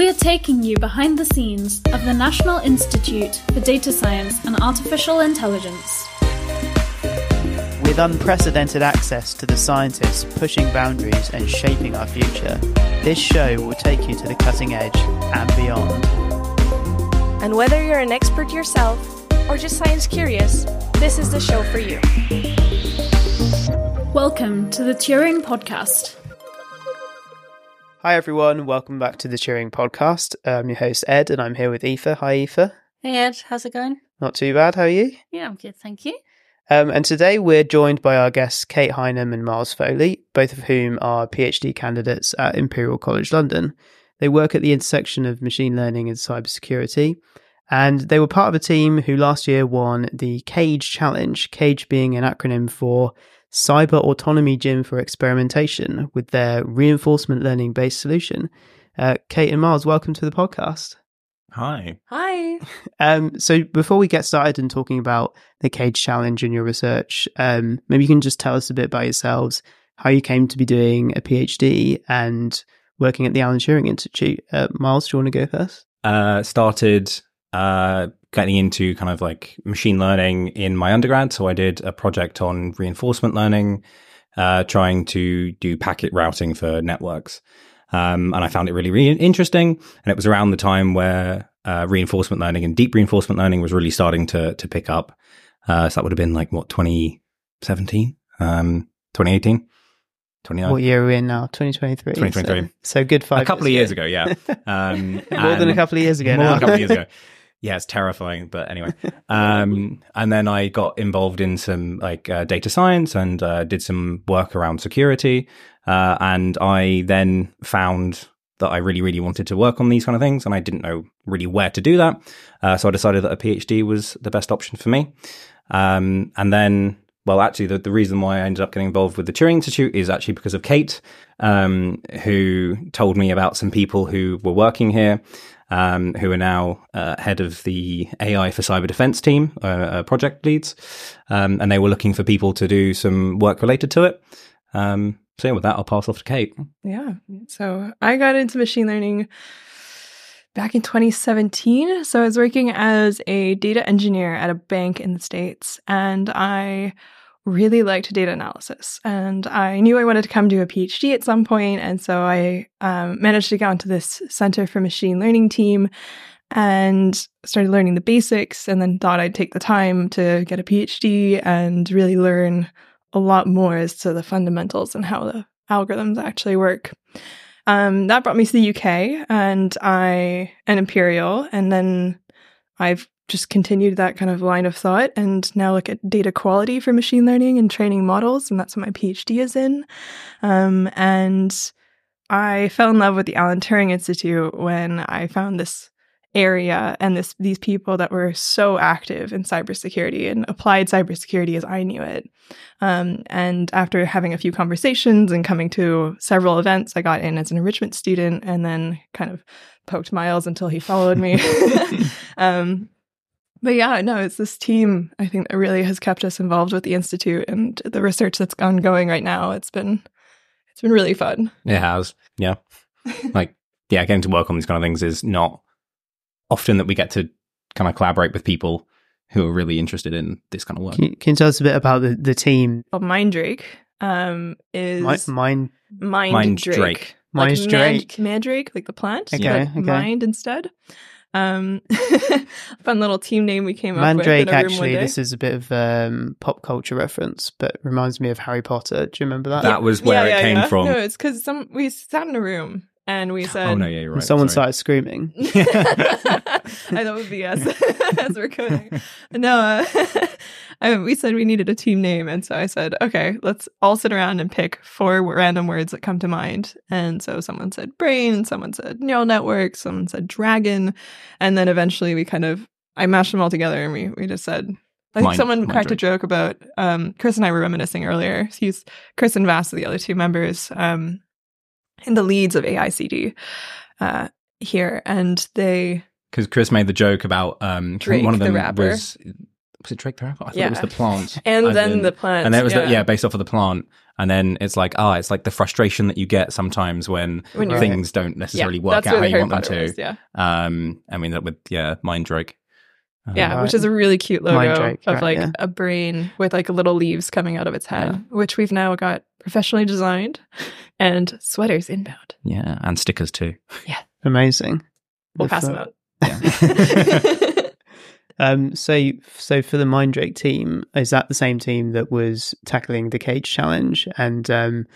We are taking you behind the scenes of the National Institute for Data Science and Artificial Intelligence. With unprecedented access to the scientists pushing boundaries and shaping our future, this show will take you to the cutting edge and beyond. And whether you're an expert yourself or just science curious, this is the show for you. Welcome to the Turing Podcast. Hi, everyone. Welcome back to the Turing Podcast. I'm your host, Ed, and I'm here with Aoife. Hi, Aoife. Hey Ed, how's it going? Not too bad. How are you? Yeah, I'm good, thank you. Um, and today we're joined by our guests, Kate Highnam and Myles Foley, both of whom are PhD candidates at Imperial College London. They work at the intersection of machine learning and cybersecurity. And they were part of a team who last year won the CAGE Challenge, CAGE being an acronym for Cyber Autonomy Gym for Experimentation, with their reinforcement learning based solution. Uh, Kate and Myles, welcome to the podcast. Hi. Hi. Um, so before we get started in talking about the Cage Challenge and your research, um, maybe you can just tell us a bit about yourselves, how you came to be doing a PhD and working at the Alan Turing Institute. Uh, Myles, do you want to go first? Uh, started uh, getting into kind of like machine learning in my undergrad. So I did a project on reinforcement learning, uh, trying to do packet routing for networks. Um, and I found it really, really interesting. And it was around the time where uh, reinforcement learning and deep reinforcement learning was really starting to to pick up. Uh, so that would have been like what 2017, um, 2018. 29. What year are we in now? 2023. 2023. So, so good five a couple of years ago, yeah. Um, More than a couple of years ago more now. than a couple of years ago. Yeah, it's terrifying, but anyway. Um, and then I got involved in some like uh, data science and uh, did some work around security. Uh, and I then found that I really, really wanted to work on these kind of things, and I didn't know really where to do that. Uh, so I decided that a PhD was the best option for me. Um, and then, well, actually, the, the reason why I ended up getting involved with the Turing Institute is actually because of Kate, um, who told me about some people who were working here, um, who are now uh, head of the AI for cyber defense team, uh, uh, project leads, um, and they were looking for people to do some work related to it. Um, so yeah, with that, I'll pass off to Kate. Yeah. So I got into machine learning back in 2017. So I was working as a data engineer at a bank in the States, and I really liked data analysis. And I knew I wanted to come do a PhD at some point, And so I um, managed to get onto this Center for Machine Learning team and started learning the basics, and then thought I'd take the time to get a PhD and really learn a lot more as to the fundamentals and how the algorithms actually work. Um, that brought me to the UK and I an Imperial, and then I've just continued that kind of line of thought and now look at data quality for machine learning and training models, and that's what my PhD is in. Um, and I fell in love with the Alan Turing Institute when I found this area and this these people that were so active in cybersecurity and applied cybersecurity as I knew it. Um, and after having a few conversations and coming to several events, I got in as an enrichment student and then kind of poked Myles until he followed me. um, but yeah, no, it's this team I think that really has kept us involved with the institute and the research that's ongoing right now. It's been it's been really fun. It has, yeah. like, yeah, getting to work on these kind of things is not often that we get to kind of collaborate with people who are really interested in this kind of work. Can you, can you tell us a bit about the, the team? Well, Mindrake um, is Mi- Mine, Mind, Mind Drake. Mind Drake. Like Mine's man- Drake. Mandrake, like the plant. Okay, but okay. Mind instead. Um, fun little team name we came up with. in a room one actually, this is a bit of um, pop culture reference, but reminds me of Harry Potter. Do you remember that? That was where Yeah, it yeah, came yeah. from. No, it's because some we sat in a room and we said, oh no, yeah, you're right. someone sorry. started screaming. I thought it would be us as we're coding. No, uh, I, we said we needed a team name, and so I said, okay, let's all sit around and pick four random words that come to mind. And so someone said brain, someone said neural network, someone said dragon, and then eventually we kind of I mashed them all together, and we we just said. I think Mind- someone mind cracked a joke about um, Chris and I were reminiscing earlier. He's Chris and Vass are the other two members um, in the leads of AICD uh, here, and they because Chris made the joke about um Drake, one of them rapper. was was it Drake the Rapper? I thought Yeah. it was the plant. And then in- the plant. And then it was the, yeah, based off of the plant. And then it's like, ah, it's like the frustration that you get sometimes when, When things don't necessarily yeah, work out how you Harry want them to. was, yeah. Um, I mean that with yeah, Mind Drake. Yeah, which is a really cute logo Mandrake, of right, like yeah. a brain with like little leaves coming out of its head, which we've now got professionally designed and sweaters inbound. yeah, and stickers too. Yeah. Amazing. We'll The pass them fir- out. Yeah. Um, so, so for the Mindrake team, is that the same team that was tackling the Cage Challenge? And um,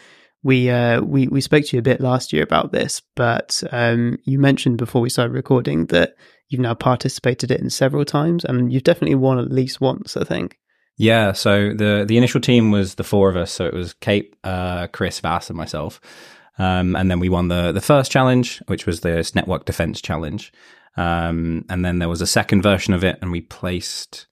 we uh, we we spoke to you a bit last year about this, but um, you mentioned before we started recording that you've now participated in several times, and you've definitely won at least once, I think. Yeah, so the the initial team was the four of us. So it was Kate, uh, Chris, Vass, and myself. Um, and then we won the the first challenge, which was the Network Defense Challenge. Um, and then there was a second version of it, and we placed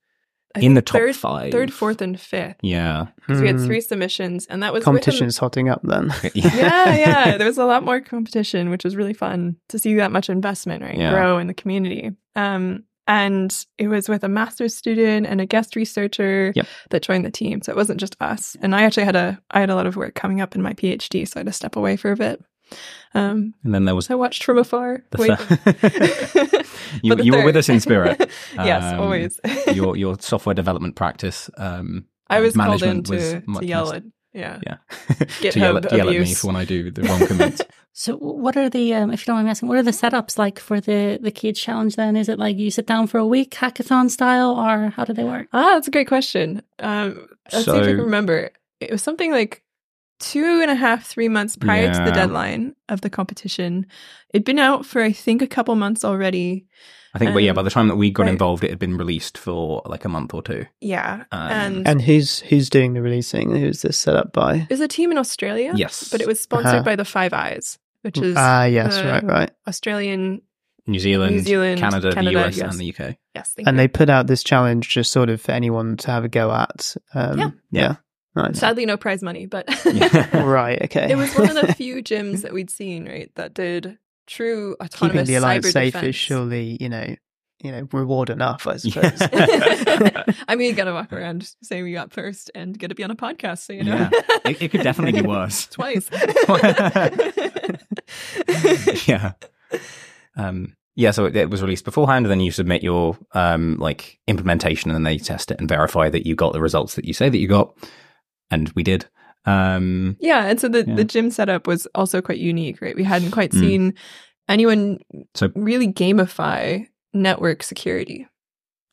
in the top third, five. third, fourth, and fifth. Yeah, Because we had Hmm. three submissions, and that was with competition is hotting up then. yeah, yeah. There was a lot more competition, which was really fun to see that much investment, right? Yeah. Grow in the community. Um, and it was with a master's student and a guest researcher Yep. that joined the team. So it wasn't just us. And I actually had a I had a lot of work coming up in my PhD, so I had to step away for a bit. Um, and then there was I watched from afar. the waiting. you, the you were with us in spirit. yes, Um, always. your your software development practice. Um, I was called in was to, to yell at yeah. Yeah, to yell, at, yell at me for when I do the wrong commit. So, what are the, um, if you don't mind me asking, what are the setups like for the the Cage Challenge? Then is it like you sit down for a week, hackathon style, or how do they work? Ah, that's a great question. Um, let's see if I can remember. It was something like two and a half, three months prior to the deadline of the competition. It'd been out for I think a couple months already. I think, but yeah, by the time that we got right. involved, it had been released for like a month or two. Yeah, Um, and and who's who's doing the releasing? Who's this set up by? it was a team in Australia. Yes. but it was sponsored Uh-huh. by the Five Eyes, which is Ah, yes, uh, right, right. Australian. New Zealand, New Zealand, Canada, Canada, the US, yes. and the UK. Yes, thank And you. they put out this challenge just sort of for anyone to have a go at. Um, Yeah. yeah, Nice. sadly no prize money, but right. Okay. it was one of the few gyms that we'd seen right that did true keeping autonomous the alliance cyber safe defense. is surely you know you know reward enough. I suppose. Yeah. I mean, you gotta walk around saying we got first and get to be on a podcast, so you know. Yeah. It, it could definitely be worse. Twice. yeah. Um, yeah, so it, it was released beforehand, and then you submit your um, like implementation, and then they test it and verify that you got the results that you say that you got, and we did. Um, yeah, and so the, Yeah. the gym setup was also quite unique, right? We hadn't quite Mm. seen anyone So- really gamify network security.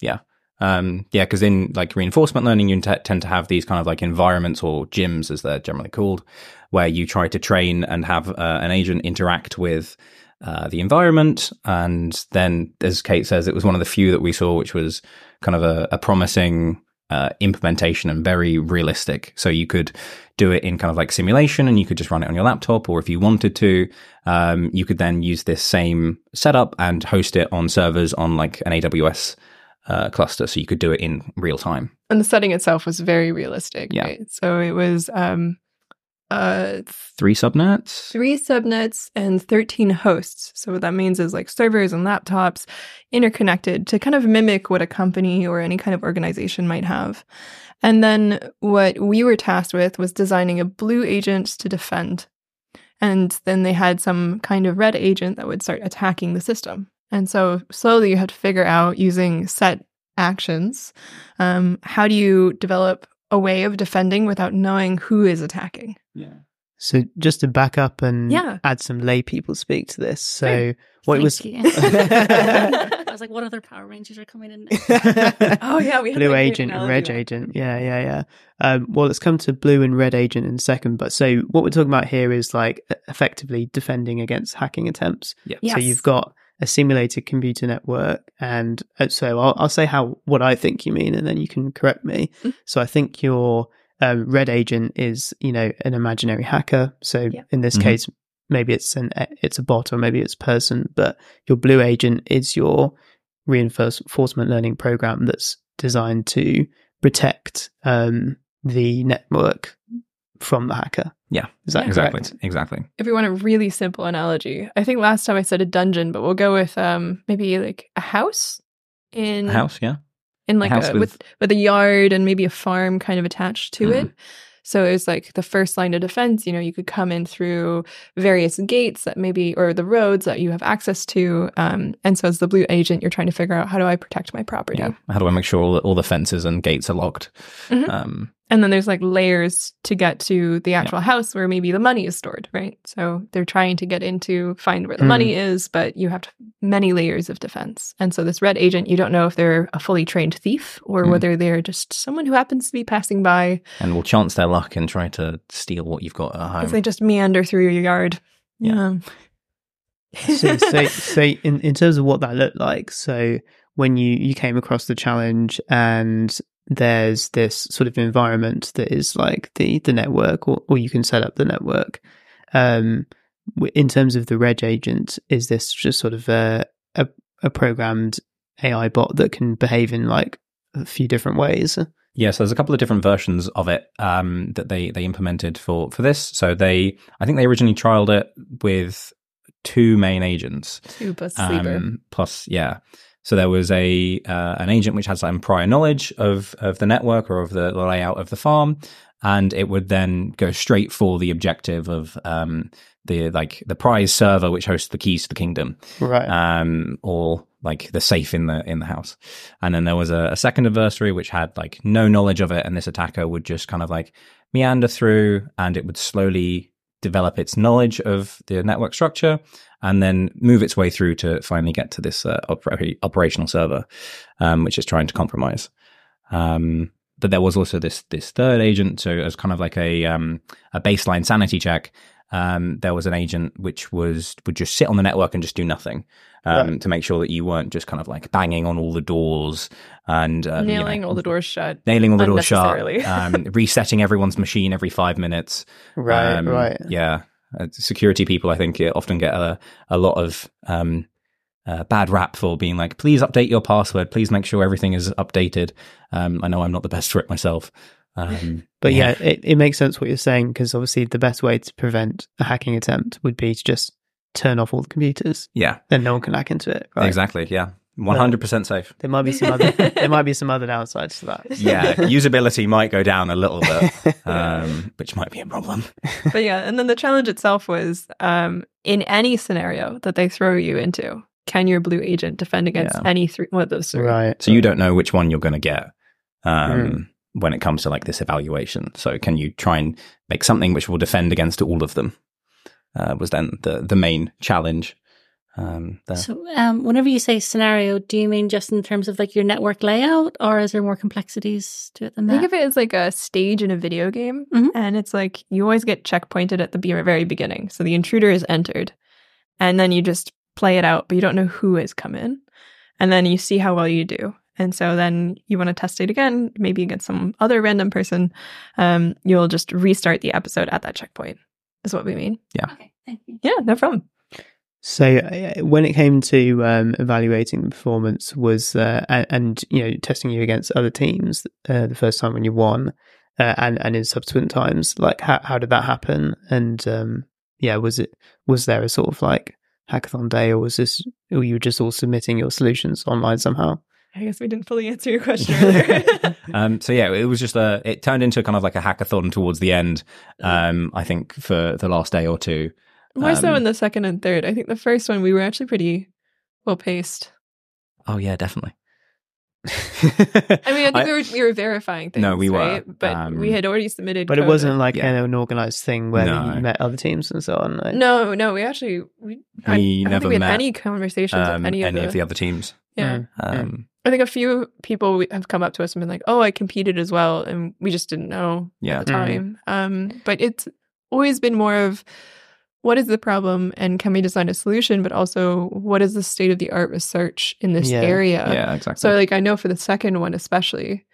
Yeah. Um, yeah, because in like reinforcement learning, you t- tend to have these kind of like environments or gyms, as they're generally called, where you try to train and have uh, an agent interact with uh, the environment. And then, as Kate says, it was one of the few that we saw, which was kind of a, a promising uh, implementation and very realistic. So you could do it in kind of like simulation, and you could just run it on your laptop, or if you wanted to, um, you could then use this same setup and host it on servers on like an AWS uh, cluster, so you could do it in real time. And the setting itself was very realistic, Yeah. right? So it was um uh Three subnets. three subnets and 13 hosts. So what that means is like servers and laptops interconnected to kind of mimic what a company or any kind of organization might have. And then what we were tasked with was designing a blue agent to defend. And then they had some kind of red agent that would start attacking the system. And so slowly you had to figure out using set actions, um, how do you develop a way of defending without knowing who is attacking? Yeah. So just to back up and Yeah. add some lay people speak to this. So Sure. what Thank was you. I was like, what other Power Rangers are coming in? Oh yeah, we had blue like, agent and red agent. Yeah, yeah, yeah. Um, well, let's come to blue and red agent in a second. But so what we're talking about here is like effectively defending against hacking attempts. Yeah. Yes. So you've got a simulated computer network, and uh, so I'll, I'll say how what I think you mean, and then you can correct me. Mm. So I think your um, red agent is you know an imaginary hacker. So Yeah. in this Mhm. case, maybe it's an it's a bot or maybe it's a person, but your blue agent is your reinforcement learning program that's designed to protect um, the network from the hacker. Yeah. Is that exactly. correct? Exactly. if we want a really simple analogy, I think last time I said a dungeon, but we'll go with um maybe like a house in A house. Yeah. in like house a, with- with with a yard and maybe a farm kind of attached to Mhm. it. So it was like the first line of defense. You know, you could come in through various gates that maybe, or the roads that you have access to. Um, and so as the blue agent, you're trying to figure out how do I protect my property. Yeah. How do I make sure all the, all the fences and gates are locked? Mhm. Um, And then there's like layers to get to the actual house where maybe the money is stored, right? So they're trying to get into find where the Mm. money is, but you have to, many layers of defense. And so this red agent, you don't know if they're a fully trained thief or Mm. whether they're just someone who happens to be passing by and will chance their luck and try to steal what you've got at as home. they just meander through your yard. Yeah. so, so, so in, in terms of what that looked like, so when you, you came across the challenge and there's this sort of environment that is like the, the network or, or you can set up the network. Um, in terms of the red agent, is this just sort of a, a, a programmed AI bot that can behave in like a few different ways? Yeah, so there's a couple of different versions of it um, that they they implemented for for this. So they, I think they originally trialed it with two main agents, Super sleeper. um, plus yeah. So there was a uh, an agent which had some prior knowledge of of the network or of the layout of the farm, and it would then go straight for the objective of um, the like the prize server which hosts the keys to the kingdom Right. um, or like the safe in the in the house. And then there was a, a second adversary which had like no knowledge of it, and this attacker would just kind of like meander through, and it would slowly develop its knowledge of the network structure, and then move its way through to finally get to this uh, opera- operational server, um, which is trying to compromise. Um, but there was also this this third agent, so as kind of like a um, a baseline sanity check. Um, there was an agent which was would just sit on the network and just do nothing um, Right. to make sure that you weren't just kind of like banging on all the doors and um, you know, Nailing all the doors shut. nailing all the doors shut, unnecessarily. um, resetting everyone's machine every five minutes. right. Um, right. Yeah. Uh, security people, I think, uh, often get a, a lot of um, uh, bad rap for being like, please update your password. Please make sure everything is updated. Um, I know I'm not the best for it myself. Um, But yeah, it, it makes sense what you're saying because obviously the best way to prevent a hacking attempt would be to just turn off all the computers. yeah, Then no one can hack into it. Right? exactly. Yeah. 100% safe. There might be some other there might be some other downsides to that. Yeah. Usability might go down a little bit, um, which might be a problem. but yeah, and then the challenge itself was um, in any scenario that they throw you into, can your blue agent defend against Yeah. any three one of those three? Right. So you don't know which one you're going to get um, Mm. When it comes to like this evaluation. So can you try and make something which will defend against all of them? Uh, was then the the main challenge. Um, there. So, um, whenever you say scenario, do you mean just in terms of like your network layout, or is there more complexities to it than that? Think of it as like a stage in a video game, Mhm. and it's like you always get checkpointed at the very beginning. So the intruder is entered, and then you just play it out, but you don't know who has come in, and then you see how well you do. And so then you want to test it again, maybe against some other random person. Um, you'll just restart the episode at that checkpoint. Is what we mean. Okay, thank you. Yeah, no problem. So uh, when it came to um, evaluating the performance, was uh, and, and you know testing you against other teams uh, the first time when you won, uh, and and in subsequent times, like how how did that happen? And um, yeah, was it was there a sort of like hackathon day, or was this or you were just all submitting your solutions online somehow? I guess we didn't fully answer your question um, so yeah, it was just a. It turned into kind of like a hackathon towards the end. Um, I think for the last day or two. More so Um, in the second and third. I think the first one we were actually pretty well paced. Oh yeah, definitely. I mean, I think we were we were verifying things. No, we were, right? but um, we had already submitted. But it wasn't like Yeah. an organized thing where No. you met other teams and so on. like- No, no, we actually we, I, We I don't never think we had met, any conversations um, with any, of, the, other teams. Yeah, Mm. Um, I think a few people have come up to us and been like, "Oh, I competed as well," and we just didn't know Yeah. at the Mm. time. Um, but it's always been more of what is the problem and can we design a solution, but also what is the state of the art research in this Yeah. area? yeah, exactly. So, like, I know for the second one, especially,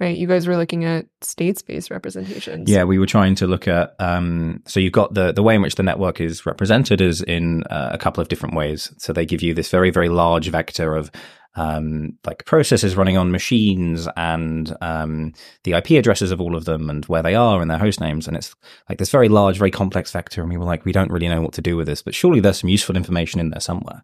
right? You guys were looking at state-based representations. Yeah, we were trying to look at. Um, so you've got the the way in which the network is represented is in uh, a couple of different ways. So they give you this very very large vector of um, like processes running on machines and um, the IP addresses of all of them and where they are and their host names. And it's like this very large, very complex vector. And we were like, we don't really know what to do with this, but surely there's some useful information in there somewhere.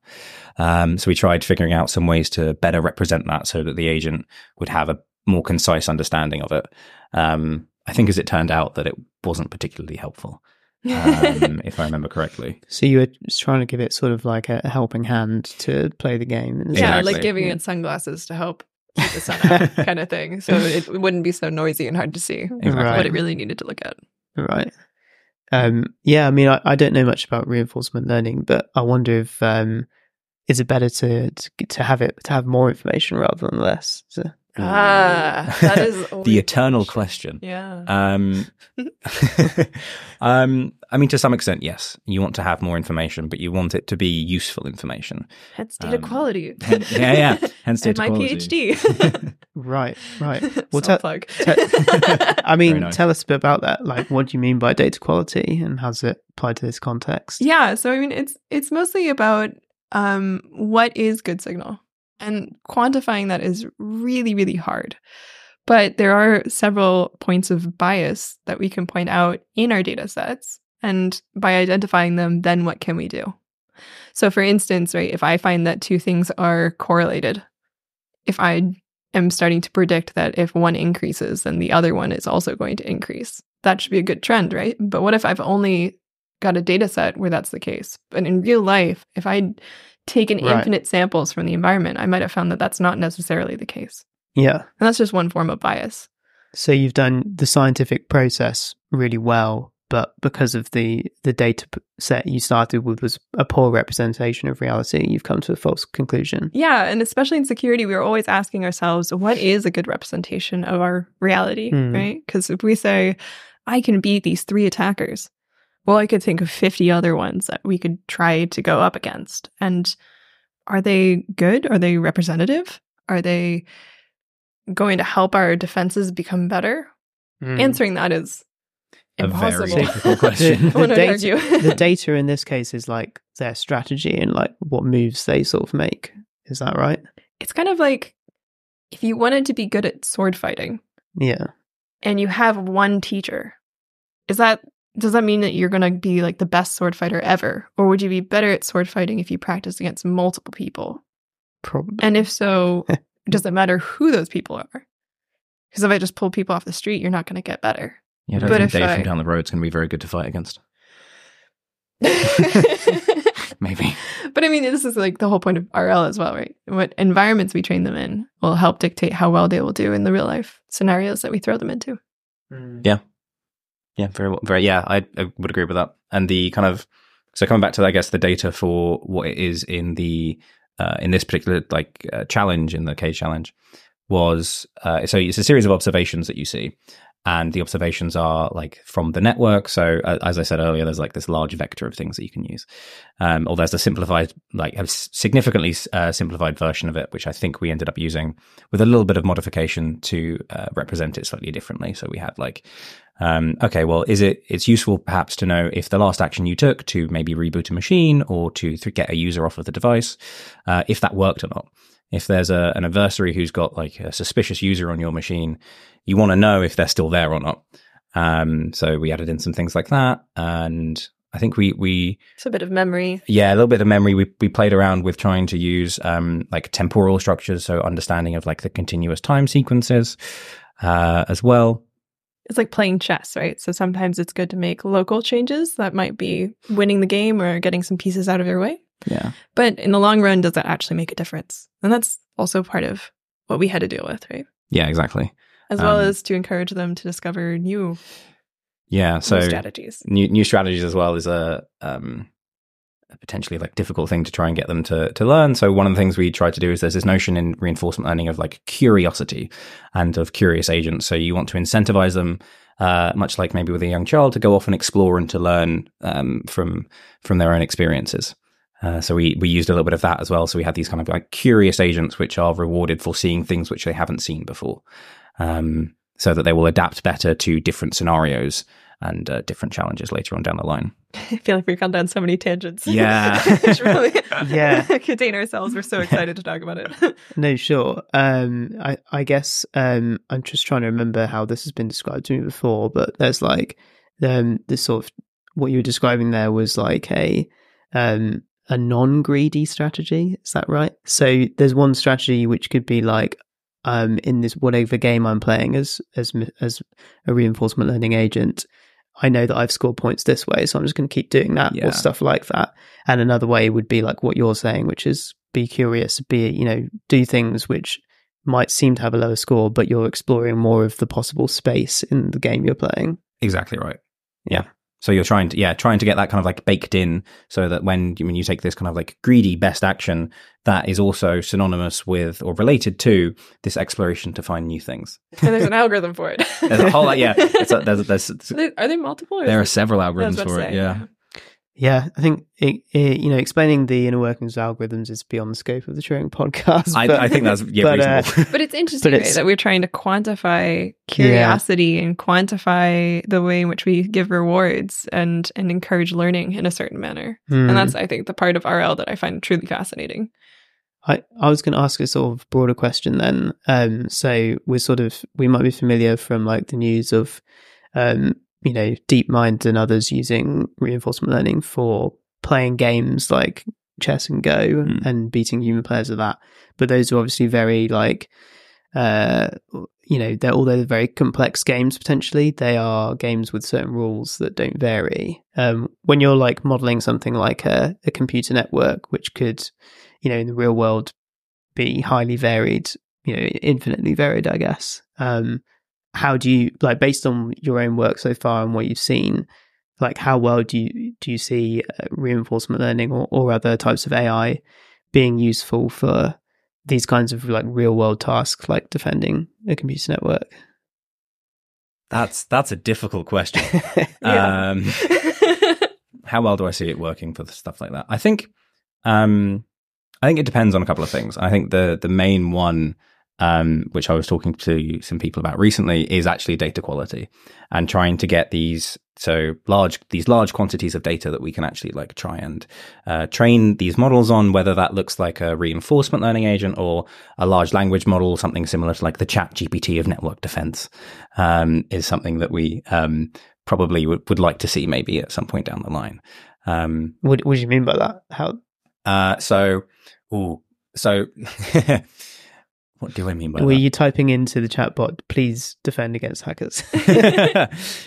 Um, so we tried figuring out some ways to better represent that so that the agent would have a more concise understanding of it. Um, I think as it turned out that it wasn't particularly helpful. Um, if I remember correctly. So you were trying to give it sort of like a helping hand to play the game. Yeah, Exactly. like giving it sunglasses to help keep the sun out, kind of thing. So it wouldn't be so noisy and hard to see Exactly. Right. what it really needed to look at. Right. Um, yeah, I mean, I, I don't know much about reinforcement learning, but I wonder if um, is it better to, to to have it to have more information rather than less? So, Ah, that is the eternal question. Yeah. Um, um, I mean, to some extent, yes. You want to have more information, but you want it to be useful information. Hence data um, quality. Hen- yeah, yeah. Hence and data my quality. PhD. right, right. Well, Well, te- plug. te- I mean, nice. tell us a bit about that. Like, what do you mean by data quality, and how does it apply to this context? Yeah, so I mean it's it's mostly about um what is good signal. And quantifying that is really really hard. But there are several points of bias that we can point out in our data sets and by identifying them then what can we do? So for instance, right, if I find that two things are correlated, if I am starting to predict that if one increases then the other one is also going to increase. That should be a good trend, right? But what if I've only got a data set where that's the case. But in real life, if I'd taken Right. infinite samples from the environment, I might have found that that's not necessarily the case. Yeah. And that's just one form of bias. So you've done the scientific process really well, but because of the the data set you started with was a poor representation of reality, you've come to a false conclusion. Yeah. And especially in security, we are always asking ourselves, what is a good representation of our reality, Hmm. right? Because if we say, I can beat these three attackers, well, I could think of 50 other ones that we could try to go up against. And are they good? Are they representative? Are they going to help our defenses become better? Mm. Answering that is impossible. A very impossible. difficult question. The, I would data, argue. the data in this case is like their strategy and like what moves they sort of make. Is that right? it's kind of like if you wanted to be good at sword fighting Yeah. and you have one teacher, is that does that mean that you're going to be like the best sword fighter ever, or would you be better at sword fighting if you practiced against multiple people? Probably. And if so, does it matter who those people are? Because if I just pull people off the street, you're not going to get better. Yeah, I don't But think if Dave I- from down the road is going to be very good to fight against. Maybe. But I mean, this is like the whole point of RL as well, right? What environments we train them in will help dictate how well they will do in the real life scenarios that we throw them into. Mm. Yeah, very, very. Yeah, I, I would agree with that. And the kind of so coming back to, I guess, the data for what it is in the uh, in this particular like uh, challenge in the cage challenge was uh, so it's a series of observations that you see. And the observations are like from the network. So, uh, as I said earlier, there's like this large vector of things that you can use. Um, or there's a simplified, like a significantly uh, simplified version of it, which I think we ended up using with a little bit of modification to uh, represent it slightly differently. So we had like, um, okay, well, is it, it's useful perhaps to know if the last action you took to maybe reboot a machine or to th- get a user off of the device, uh, if that worked or not. If there's a, an adversary who's got like a suspicious user on your machine, you want to know if they're still there or not. Um, so we added in some things like that. And I think we, we, It's a bit of memory. yeah, a little bit of memory. We we played around with trying to use um like temporal structures, so understanding of like the continuous time sequences uh as well. It's like playing chess, right? So sometimes it's good to make local changes that might be winning the game or getting some pieces out of your way. Yeah. But in the long run, does that actually make a difference? And that's also part of what we had to deal with, right? Yeah, exactly. As well Um, as to encourage them to discover new, Yeah, so new strategies. new new strategies as well is a um a potentially like difficult thing to try and get them to to learn. So one of the things we try to do is there's this notion in reinforcement learning of like curiosity and of curious agents. So you want to incentivize them, uh, much like maybe with a young child, to go off and explore and to learn um, from from their own experiences. Uh, so we we used a little bit of that as well. So we had these kind of like curious agents which are rewarded for seeing things which they haven't seen before. Um, so that they will adapt better to different scenarios and uh, different challenges later on down the line. I feel like we've gone down so many tangents. Yeah. It's really Yeah. contain ourselves. We're so excited to talk about it. No, sure. Um, I, I guess um, I'm just trying to remember how this has been described to me before, but there's like um, this sort of what you were describing there was like a um, a non-greedy strategy. Is that right? So there's one strategy which could be like um, in this whatever game I'm playing as as as a reinforcement learning agent. I know that I've scored points this way, so I'm just going to keep doing that Yeah. or stuff like that. And another way would be like what you're saying, which is be curious, be you know, do things which might seem to have a lower score, but you're exploring more of the possible space in the game you're playing. Exactly right. Yeah. So you're trying to, yeah, trying to get that kind of like baked in so that when, when you take this kind of like greedy best action, that is also synonymous with or related to this exploration to find new things. and there's an algorithm for it. There's a whole yeah. It's a, there's, there's, Are they multiple? Or There are several algorithms for it. Yeah. Yeah, I think it, it, you know explaining the inner workings of algorithms is beyond the scope of the Turing podcast. I, but- I think that's yeah, but, uh, reasonable. But it's interesting But it's- that we're trying to quantify curiosity and quantify the way in which we give rewards and and encourage learning in a certain manner. Hmm. And that's, I think, the part of RL that I find truly fascinating. I, I was going to ask a sort of broader question then. Um, so we're sort of we might be familiar from like the news of, um, you know, DeepMind and others using reinforcement learning for playing games like chess and Go Mm. and beating human players of that. But those are obviously very like, uh, you know, they're although they're very complex games potentially, they are games with certain rules that don't vary. Um, when you're like modeling something like a, a computer network, which could, you know, in the real world be highly varied, you know, infinitely varied, I guess. Um, how do you like based on your own work so far and what you've seen? Like, how well do you do you see uh, reinforcement learning or, or other types of AI being useful for these kinds of like real world tasks, like defending a computer network? That's that's a difficult question. Um, how well do I see it working for stuff like that? I think, um, I think it depends on a couple of things. I think the the main one, um, which I was talking to some people about recently, is actually data quality and trying to get these so large these large quantities of data that we can actually like try and uh, train these models on. Whether that looks like a reinforcement learning agent or a large language model, something similar to like the Chat GPT of network defense, um, is something that we um, probably would, would like to see maybe at some point down the line. Um, what, what do you mean by that? How? uh, so, ooh, so what do I mean by that? Were that? you typing into the chatbot? Please defend against hackers.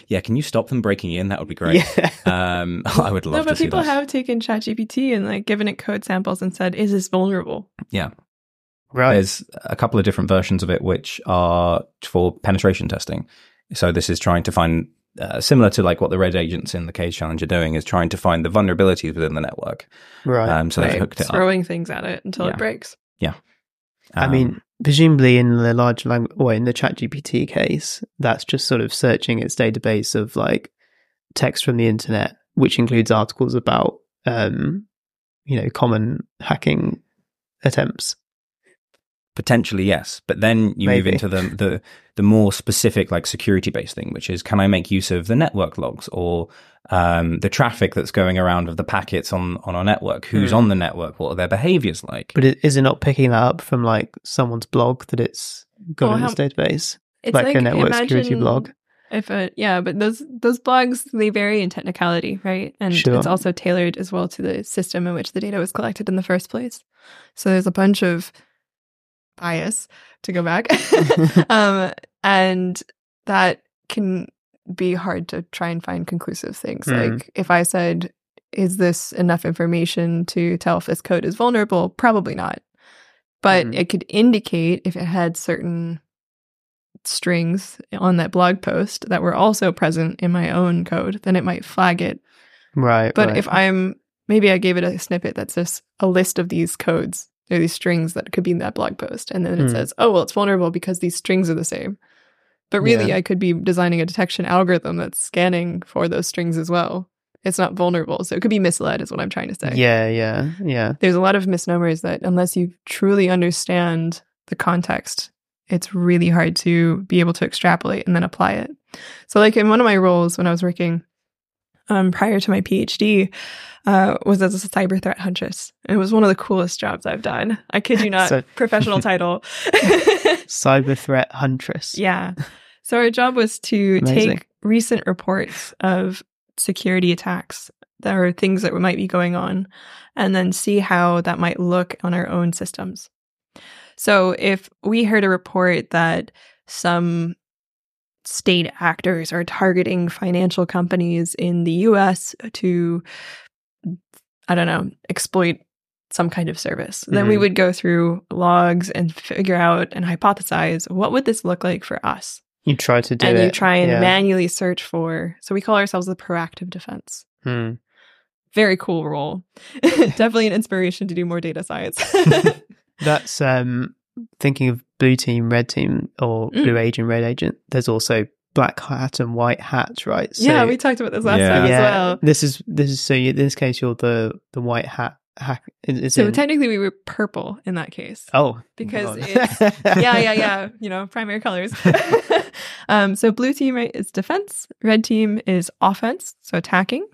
yeah, can you stop them breaking in? That would be great. Yeah. Um, I would love no, to but see people that. have taken ChatGPT and like given it code samples and said, "Is this vulnerable?" yeah, Right. there's a couple of different versions of it which are for penetration testing. So this is trying to find. Uh, similar to like what the red agents in the cage challenge are doing is trying to find the vulnerabilities within the network right. um, so they've hooked it up Throwing things at it until Yeah. it breaks. Yeah. I Um, mean, presumably in the large language or in the ChatGPT case, that's just sort of searching its database of like text from the internet, which includes articles about, um, you know, common hacking attempts. Potentially, yes. But then you move into the, the the more specific, like security based thing, which is can I make use of the network logs or um, the traffic that's going around of the packets on on our network? Who's Hmm. on the network? What are their behaviors like? But it, is it not picking that up from like someone's blog that it's got Oh, in how- its database? It's like, a network security blog. If a yeah, but those those blogs they vary in technicality, right? And Sure. it's also tailored as well to the system in which the data was collected in the first place. So there's a bunch of bias to go back, um, and that can be hard to try and find conclusive things. Mm. Like if I said, "Is this enough information to tell if this code is vulnerable?" Probably not, but Mhm. it could indicate if it had certain strings on that blog post that were also present in my own code, then it might flag it. Right. But right. if I'm maybe I gave it a snippet that's just a list of these codes or these strings that could be in that blog post, and then it Hmm. says, "Oh, well, it's vulnerable because these strings are the same." But really, Yeah. I could be designing a detection algorithm that's scanning for those strings as well. It's not vulnerable, so it could be misled, is what I'm trying to say. yeah, yeah, yeah. There's a lot of misnomers that, unless you truly understand the context, it's really hard to be able to extrapolate and then apply it. So, like in one of my roles when I was working um, prior to my PhD, uh, was as a cyber threat huntress. It was one of the coolest jobs I've done. I kid you not, So- professional title. Cyber threat huntress. yeah. So our job was to Amazing. take recent reports of security attacks that are things that might be going on and then see how that might look on our own systems. So if we heard a report that some state actors are targeting financial companies in the US to I don't know, exploit some kind of service. Then we Mhm. would go through logs and figure out and hypothesize what would this look like for us? You try to do and it. you try and yeah. manually search for. So we call ourselves the proactive defense. Hmm. Very cool role. Definitely an inspiration to do more data science. That's um thinking of blue team, red team, or Mm. blue agent, red agent. There's also black hat and white hat, right? So, yeah, we talked about this last Yeah. time yeah, as well. This is this is so. You, in this case, you're the the white hat hack. Is, is So in- technically, we were purple in that case. oh, because it's yeah, yeah, yeah. You know, primary colors. um, so blue team right, is defense. Red team is offense, so attacking.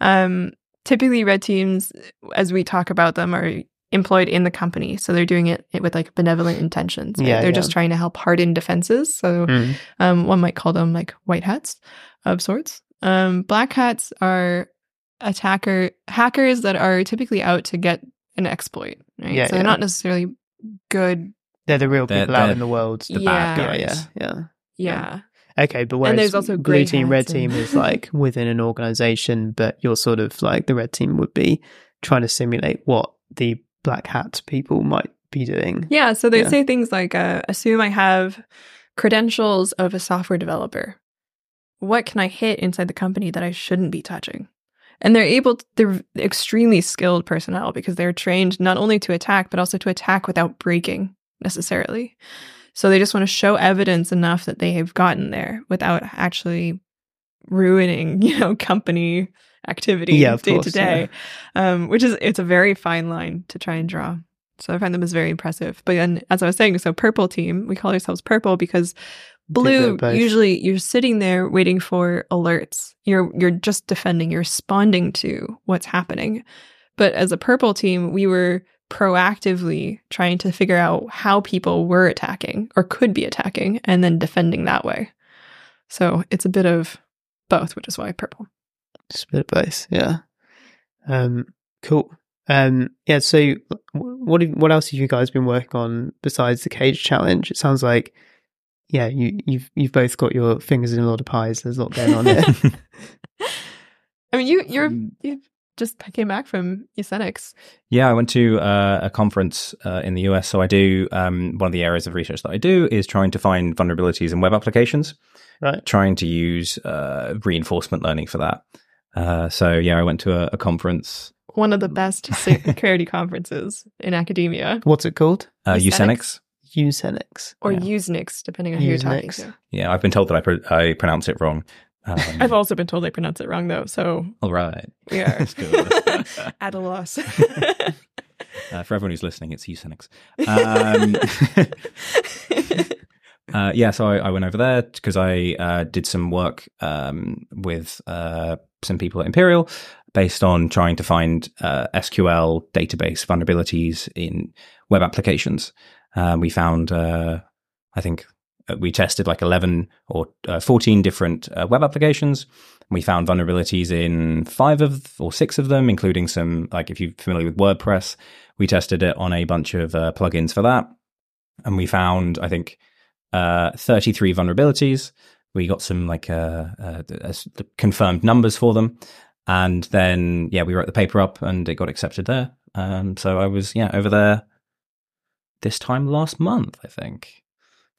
Um, typically, red teams, as we talk about them, are employed in the company, so they're doing it with like benevolent intentions. right? Yeah, they're yeah. just trying to help harden defenses. So Hmm. um, one might call them like white hats of sorts. Um, black hats are attacker hackers that are typically out to get an exploit. Right? Yeah, so they're yeah. not necessarily good. they're the real They're- people out they're in the world. the Yeah. bad guys. yeah, yeah. Yeah. Okay, but whereas there's also blue team, red hats team is like within an organization, but you're sort of like the red team would be trying to simulate what the black hat people might be doing. Yeah. So they Yeah. say things like, uh, assume I have credentials of a software developer. What can I hit inside the company that I shouldn't be touching? And they're able, to, they're extremely skilled personnel because they're trained not only to attack, but also to attack without breaking necessarily. So they just want to show evidence enough that they have gotten there without actually ruining, you know, company activity Yeah, day course, to day. Um, which is it's a very fine line to try and draw. So I find them as very impressive. But then as I was saying, so purple team, we call ourselves purple because blue usually you're sitting there waiting for alerts. You're you're just defending, you're responding to what's happening. But as a purple team, we were proactively trying to figure out how people were attacking or could be attacking and then defending that way. So it's a bit of both, which is why purple. Split both, yeah. Um, cool. Um, yeah. So, what have, what else have you guys been working on besides the cage challenge? It sounds like, yeah, you you've you've both got your fingers in a lot of pies. There's a lot going on here. I mean, you you're Um, you just came back from Usenix. Yeah, I went to uh, a conference uh, in the US. So I do um, one of the areas of research that I do is trying to find vulnerabilities in web applications, right. trying to use uh, reinforcement learning for that. Uh, so yeah, I went to a, a conference, One of the best security conferences in academia, What's it called? uh, Eugenics? Eugenics. Usenix. or Yeah. Usenix, depending on who you're talking to. Yeah, I've been told that I, pr- I pronounce it wrong. Um, I've also been told I pronounce it wrong, though, so all right. we are That's good. at a loss. Uh, for everyone who's listening, it's Eugenics. Um, uh, yeah, so I, I went over there because I uh, did some work um, with uh, some people at Imperial based on trying to find uh, SQL database vulnerabilities in web applications. Um, we found, uh, I think, uh, we tested like 11 or uh, 14 different uh, web applications. We found vulnerabilities in five of or six of them, including some, like if you're familiar with WordPress, we tested it on a bunch of plugins for that. And we found, I think, uh, 33 vulnerabilities. We got some like uh, uh, uh, confirmed numbers for them. And then, yeah, we wrote the paper up and it got accepted there. Um, so I was, yeah, over there this time last month, I think.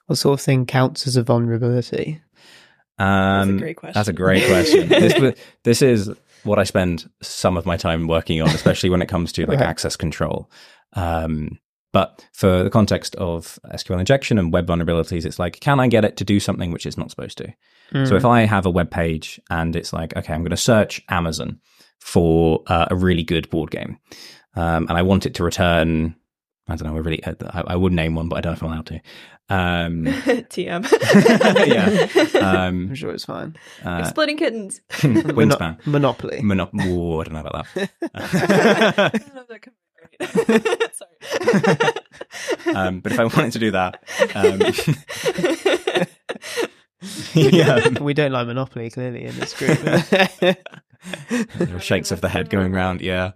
What sort of thing counts as a vulnerability? Um, great question. That's a great question. this, this is what I spend some of my time working on, especially when it comes to like Right. access control. Um, but for the context of SQL injection and web vulnerabilities, it's like, can I get it to do something which it's not supposed to? So if I have a web page and it's like, okay, I'm going to search Amazon for uh, a really good board game, um, and I want it to return I don't know. We're really. I, I would name one, but I don't know if I'm allowed to. Um, TM. yeah. Um, I'm sure it's fine. uh, Exploding kittens. Wingspan. Monopoly. Monop- Ooh, I don't know about that. Don't know if that comes right. Sorry. um, but if I wanted to do that, um, yeah, we don't like Monopoly clearly in this group. there are shakes of the head going round. Yeah,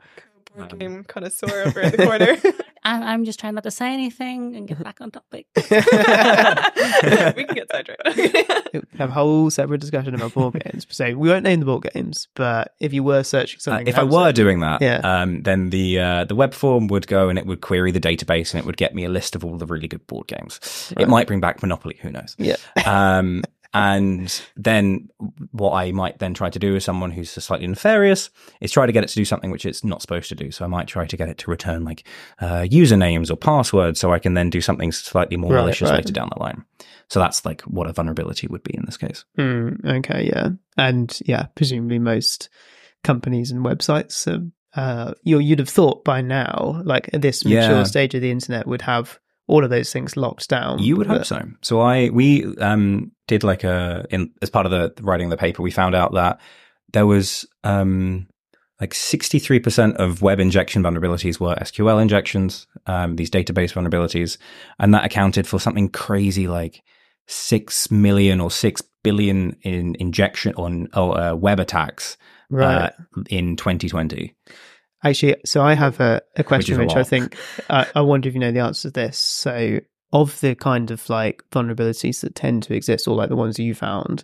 Board game connoisseur over the corner. I'm, I'm just trying not to say anything and get back on topic. we can get sidetracked. have a whole separate discussion about board games. So we won't name the board games, but if you were searching Uh, something, if I were doing that, Yeah. um, then the uh, the web form would go and it would query the database and it would get me a list of all the really good board games. It might bring back Monopoly, who knows? yeah, Um, and then what I might then try to do as someone who's slightly nefarious is try to get it to do something which it's not supposed to do. So I might try to get it to return like uh, usernames or passwords, so I can then do something slightly more Right, malicious right. later down the line. So that's like what a vulnerability would be in this case. Mm, okay, yeah, and yeah, presumably most companies and websites, um, uh, you you'd have thought by now, like at this mature Yeah. stage of the internet, would have all of those things locked down. You would hope so. So I we um did like a in as part of the writing of the paper, we found out that there was um like 63% of web injection vulnerabilities were SQL injections, um, these database vulnerabilities, and that accounted for something crazy like 6 million or 6 billion in injection on or, uh, web attacks right? uh, in 2020. Actually, so I have a, a question a which I think I, I wonder if you know the answer to this. So, of the kind of like vulnerabilities that tend to exist, or like the ones you found,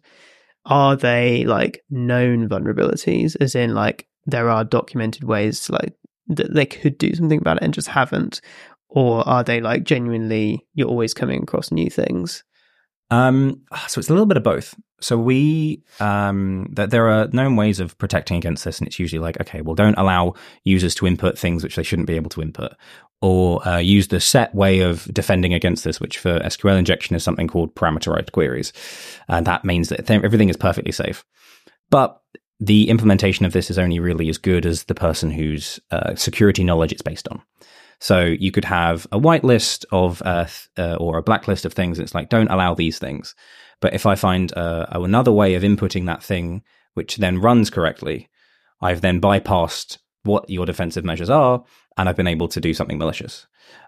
are they like known vulnerabilities? As in, like there are documented ways like that they could do something about it and just haven't, or are they like genuinely you're always coming across new things? Um, so it's a little bit of both. So we um, that there are known ways of protecting against this, and it's usually like, okay, well, don't allow users to input things which they shouldn't be able to input, or uh, use the set way of defending against this, which for SQL injection is something called parameterized queries, and that means that th- everything is perfectly safe. But the implementation of this is only really as good as the person whose uh, security knowledge it's based on. So you could have a whitelist of uh, th- or a blacklist of things. It's like don't allow these things. But if I find uh, another way of inputting that thing, which then runs correctly, I've then bypassed what your defensive measures are, and I've been able to do something malicious.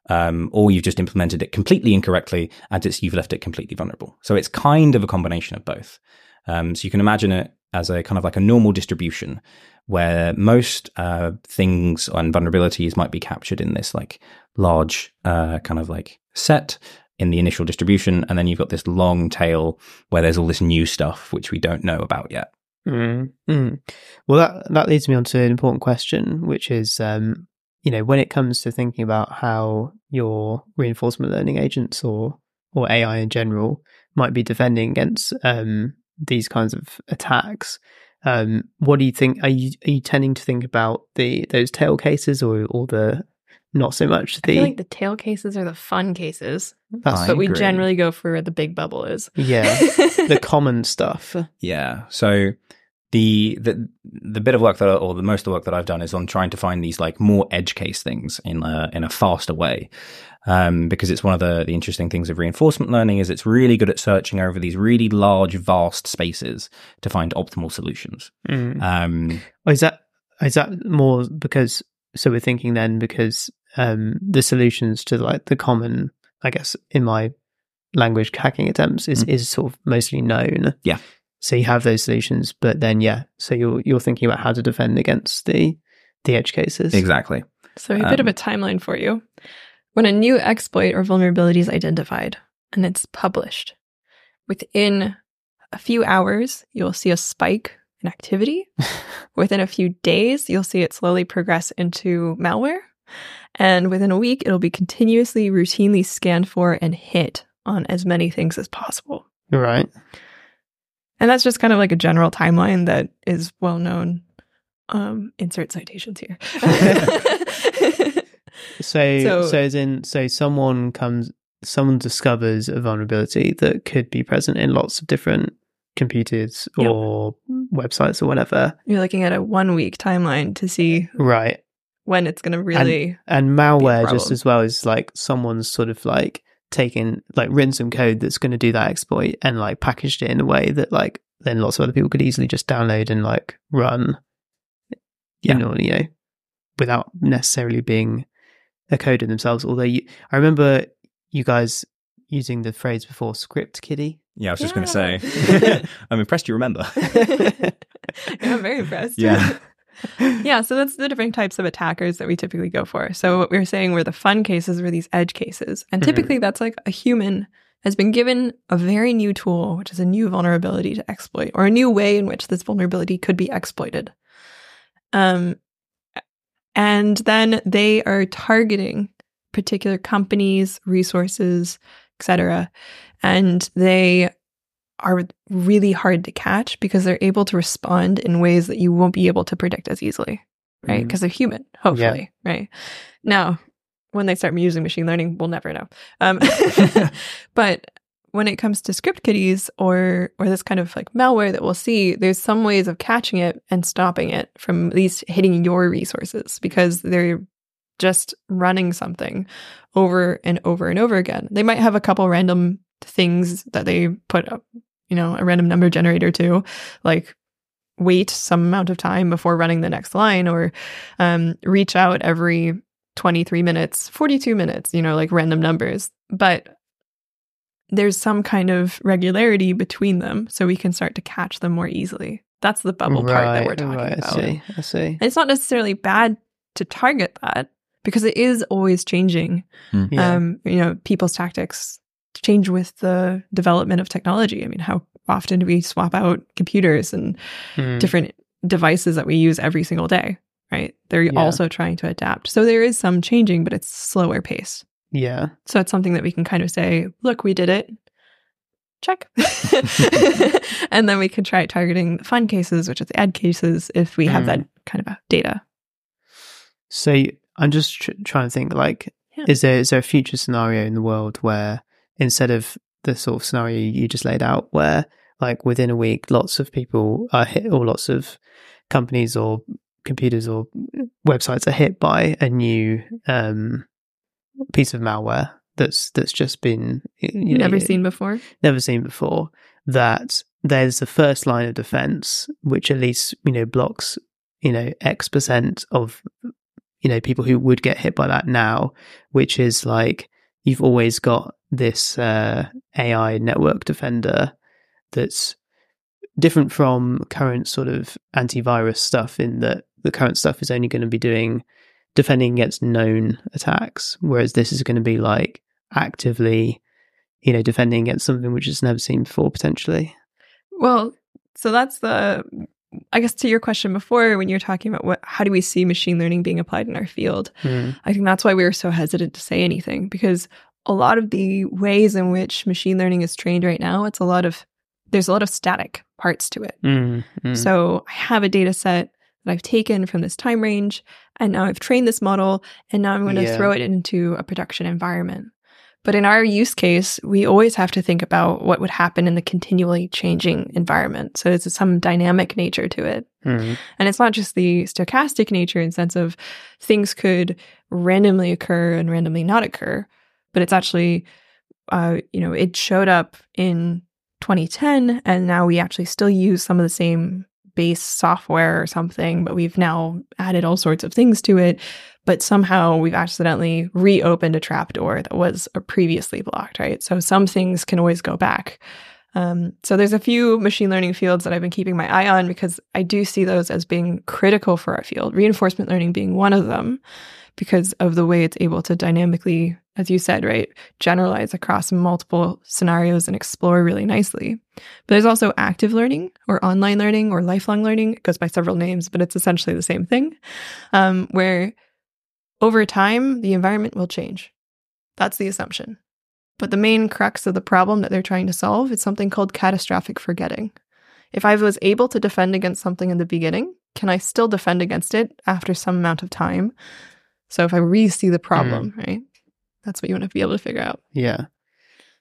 Um, or you've just implemented it completely incorrectly, and it's, you've left it completely vulnerable. So it's kind of a combination of both. Um, so you can imagine it as a kind of like a normal distribution where most uh, things and vulnerabilities might be captured in this like large uh, kind of like set in the initial distribution, and then you've got this long tail where there's all this new stuff which we don't know about yet. Mm. Mm. Well, that that leads me on to an important question, which is, um, you know, when it comes to thinking about how your reinforcement learning agents or or AI in general might be defending against um, these kinds of attacks. Um, what do you think? Are you are you tending to think about the those tail cases or or the not so much I the feel like the tail cases are the fun cases, that's I but we generally go for where the big bubble is. yeah the common stuff. Yeah. So the the the bit of work that or the most of the work that I've done is on trying to find these like more edge case things in a in a faster way. Um, because it's one of the the interesting things of reinforcement learning is it's really good at searching over these really large, vast spaces to find optimal solutions. Mm. Um, is that is that more because so we're thinking then because um the solutions to like the common I guess in my language hacking attempts is Mm. is sort of mostly known. Yeah. So you have those solutions, but then yeah, so you're you're thinking about how to defend against the the edge cases. exactly. So, a bit of Um, a timeline for you. When a new exploit or vulnerability is identified and it's published, within a few hours, you'll see a spike in activity. within a few days, you'll see it slowly progress into malware. And within a week, it'll be continuously, routinely scanned for and hit on as many things as possible. Right. And that's just kind of like a general timeline that is well known. Um, insert citations here. So, so So- as in so someone comes someone discovers a vulnerability that could be present in lots of different computers or websites or whatever. You're looking at a one week timeline to see Right. when it's going to really. and malware just as well is like someone's sort of like taken like written some code that's going to do that exploit and like packaged it in a way that like then lots of other people could easily just download and like run Yeah. you know you know without necessarily being a coder themselves although you, i remember you guys using the phrase before script kiddie Yeah, I was just going to say. I'm impressed you remember. yeah, I'm very impressed. Yeah. yeah, so that's the different types of attackers that we typically go for. So what we were saying were the fun cases were these edge cases. And Mhm. typically that's like a human has been given a very new tool, which is a new vulnerability to exploit, or a new way in which this vulnerability could be exploited. Um and then they are targeting particular companies, resources, etc. And they are really hard to catch because they're able to respond in ways that you won't be able to predict as easily, right? Because they're human, hopefully, right? Now, when they start using machine learning, we'll never know. Um, but when it comes to script kiddies or or this kind of like malware that we'll see, there's some ways of catching it and stopping it from at least hitting your resources because they're just running something over and over and over again. They might have a couple random things that they put up, you know, a random number generator to, like wait some amount of time before running the next line or um, reach out every 23 minutes, 42 minutes, you know, like random numbers. But there's some kind of regularity between them so we can start to catch them more easily. That's the bubble part that we're talking right, about. i see i see And it's not necessarily bad to target that because it is always changing. yeah. Um, you know, people's tactics change with the development of technology. I mean, how often do we swap out computers and Mm. different devices that we use every single day? Right? They're Yeah. also trying to adapt. So there is some changing, but it's slower pace. yeah So it's something that we can kind of say, look, we did it. Check. and then we could try targeting the fun cases, which is the edge cases, if we have Mm. that kind of data. So I'm just tr- trying to think like, Yeah. is there is there a future scenario in the world where instead of the sort of scenario you just laid out, where like within a week, lots of people are hit, or lots of companies or computers or websites are hit by a new um, piece of malware that's that's just been you know, Never seen before. never seen before that there's the first line of defense which at least you know blocks you know x percent of you know people who would get hit by that now which is like you've always got this uh, ai network defender that's different from current sort of antivirus stuff in that the current stuff is only going to be doing defending against known attacks whereas this is going to be like actively you know defending against something which is never seen before potentially Well, so that's the I guess to your question before when you're talking about what how do we see machine learning being applied in our field? Mm. I think that's why we were so hesitant to say anything because a lot of the ways in which machine learning is trained right now, it's a lot of there's a lot of static parts to it. Mm, mm. So I have a data set that I've taken from this time range, and now I've trained this model, and now I'm going to Yeah. throw it into a production environment. But in our use case, we always have to think about what would happen in the continually changing environment. So there's some dynamic nature to it. Mm. And it's not just the stochastic nature in sense of things could randomly occur and randomly not occur, but it's actually, uh, you know, it showed up in 2010, and now we actually still use some of the same base software or something, but we've now added all sorts of things to it. But somehow we've accidentally reopened a trapdoor that was uh, previously blocked, right? So some things can always go back. Um, so there's a few machine learning fields that I've been keeping my eye on because I do see those as being critical for our field. Reinforcement learning being one of them because of the way it's able to dynamically, as you said, right, generalize across multiple scenarios and explore really nicely. But there's also active learning or online learning or lifelong learning. It goes by several names, but it's essentially the same thing, um, where over time the environment will change. That's the assumption. But the main crux of the problem that they're trying to solve is something called catastrophic forgetting. If I was able to defend against something in the beginning, can I still defend against it after some amount of time? So if I re see the problem, right? That's what you want to be able to figure out. yeah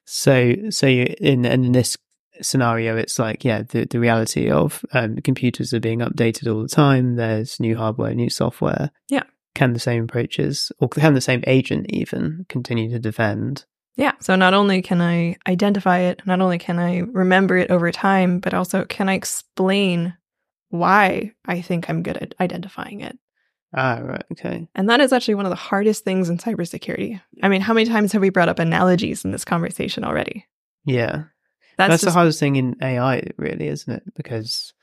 so so you in and in this scenario it's like yeah the, the reality of um, computers are being updated all the time there's new hardware new software Yeah. can the same approaches or can the same agent even continue to defend? Yeah. So not only can I identify it, not only can I remember it over time, but also can I explain why I think I'm good at identifying it. Ah, right. Okay. And that is actually one of the hardest things in cybersecurity. I mean, how many times have we brought up analogies in this conversation already? Yeah. That's, That's, the hardest thing in AI, really, isn't it? Because,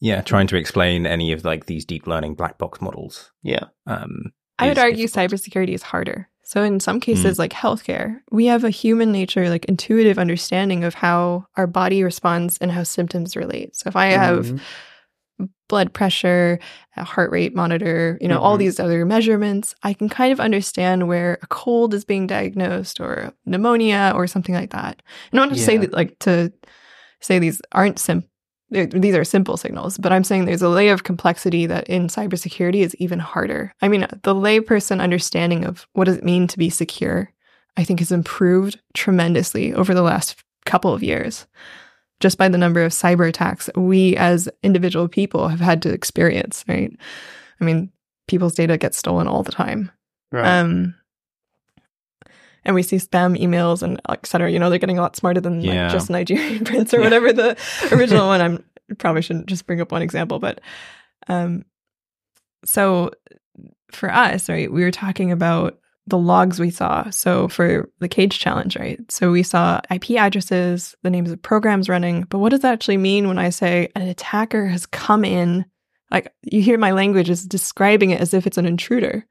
Yeah, trying to explain any of like these deep learning black box models. yeah. Um, I would argue difficult. cybersecurity is harder. So in some cases, like healthcare, we have a human nature, like intuitive understanding of how our body responds and how symptoms relate. So if I have Mhm. Blood pressure, a heart rate monitor, you know, all Mhm. these other measurements, I can kind of understand where a cold is being diagnosed or pneumonia or something like that. And not to say that, like, to say these aren't simple. These are simple signals, but I'm saying there's a layer of complexity that in cybersecurity is even harder. I mean, the layperson understanding of what does it mean to be secure, I think, has improved tremendously over the last couple of years just by the number of cyber attacks we as individual people have had to experience, right? I mean, people's data gets stolen all the time. Right. Um, and we see spam emails and et cetera. You know, they're getting a lot smarter than Yeah. like just Nigerian prince or whatever the original one. I'm probably shouldn't just bring up one example, but um, so for us, right, we were talking about the logs we saw. So for the CAGE challenge, right? So we saw IP addresses, the names of programs running, but what does that actually mean when I say an attacker has come in? Like you hear my language is describing it as if it's an intruder.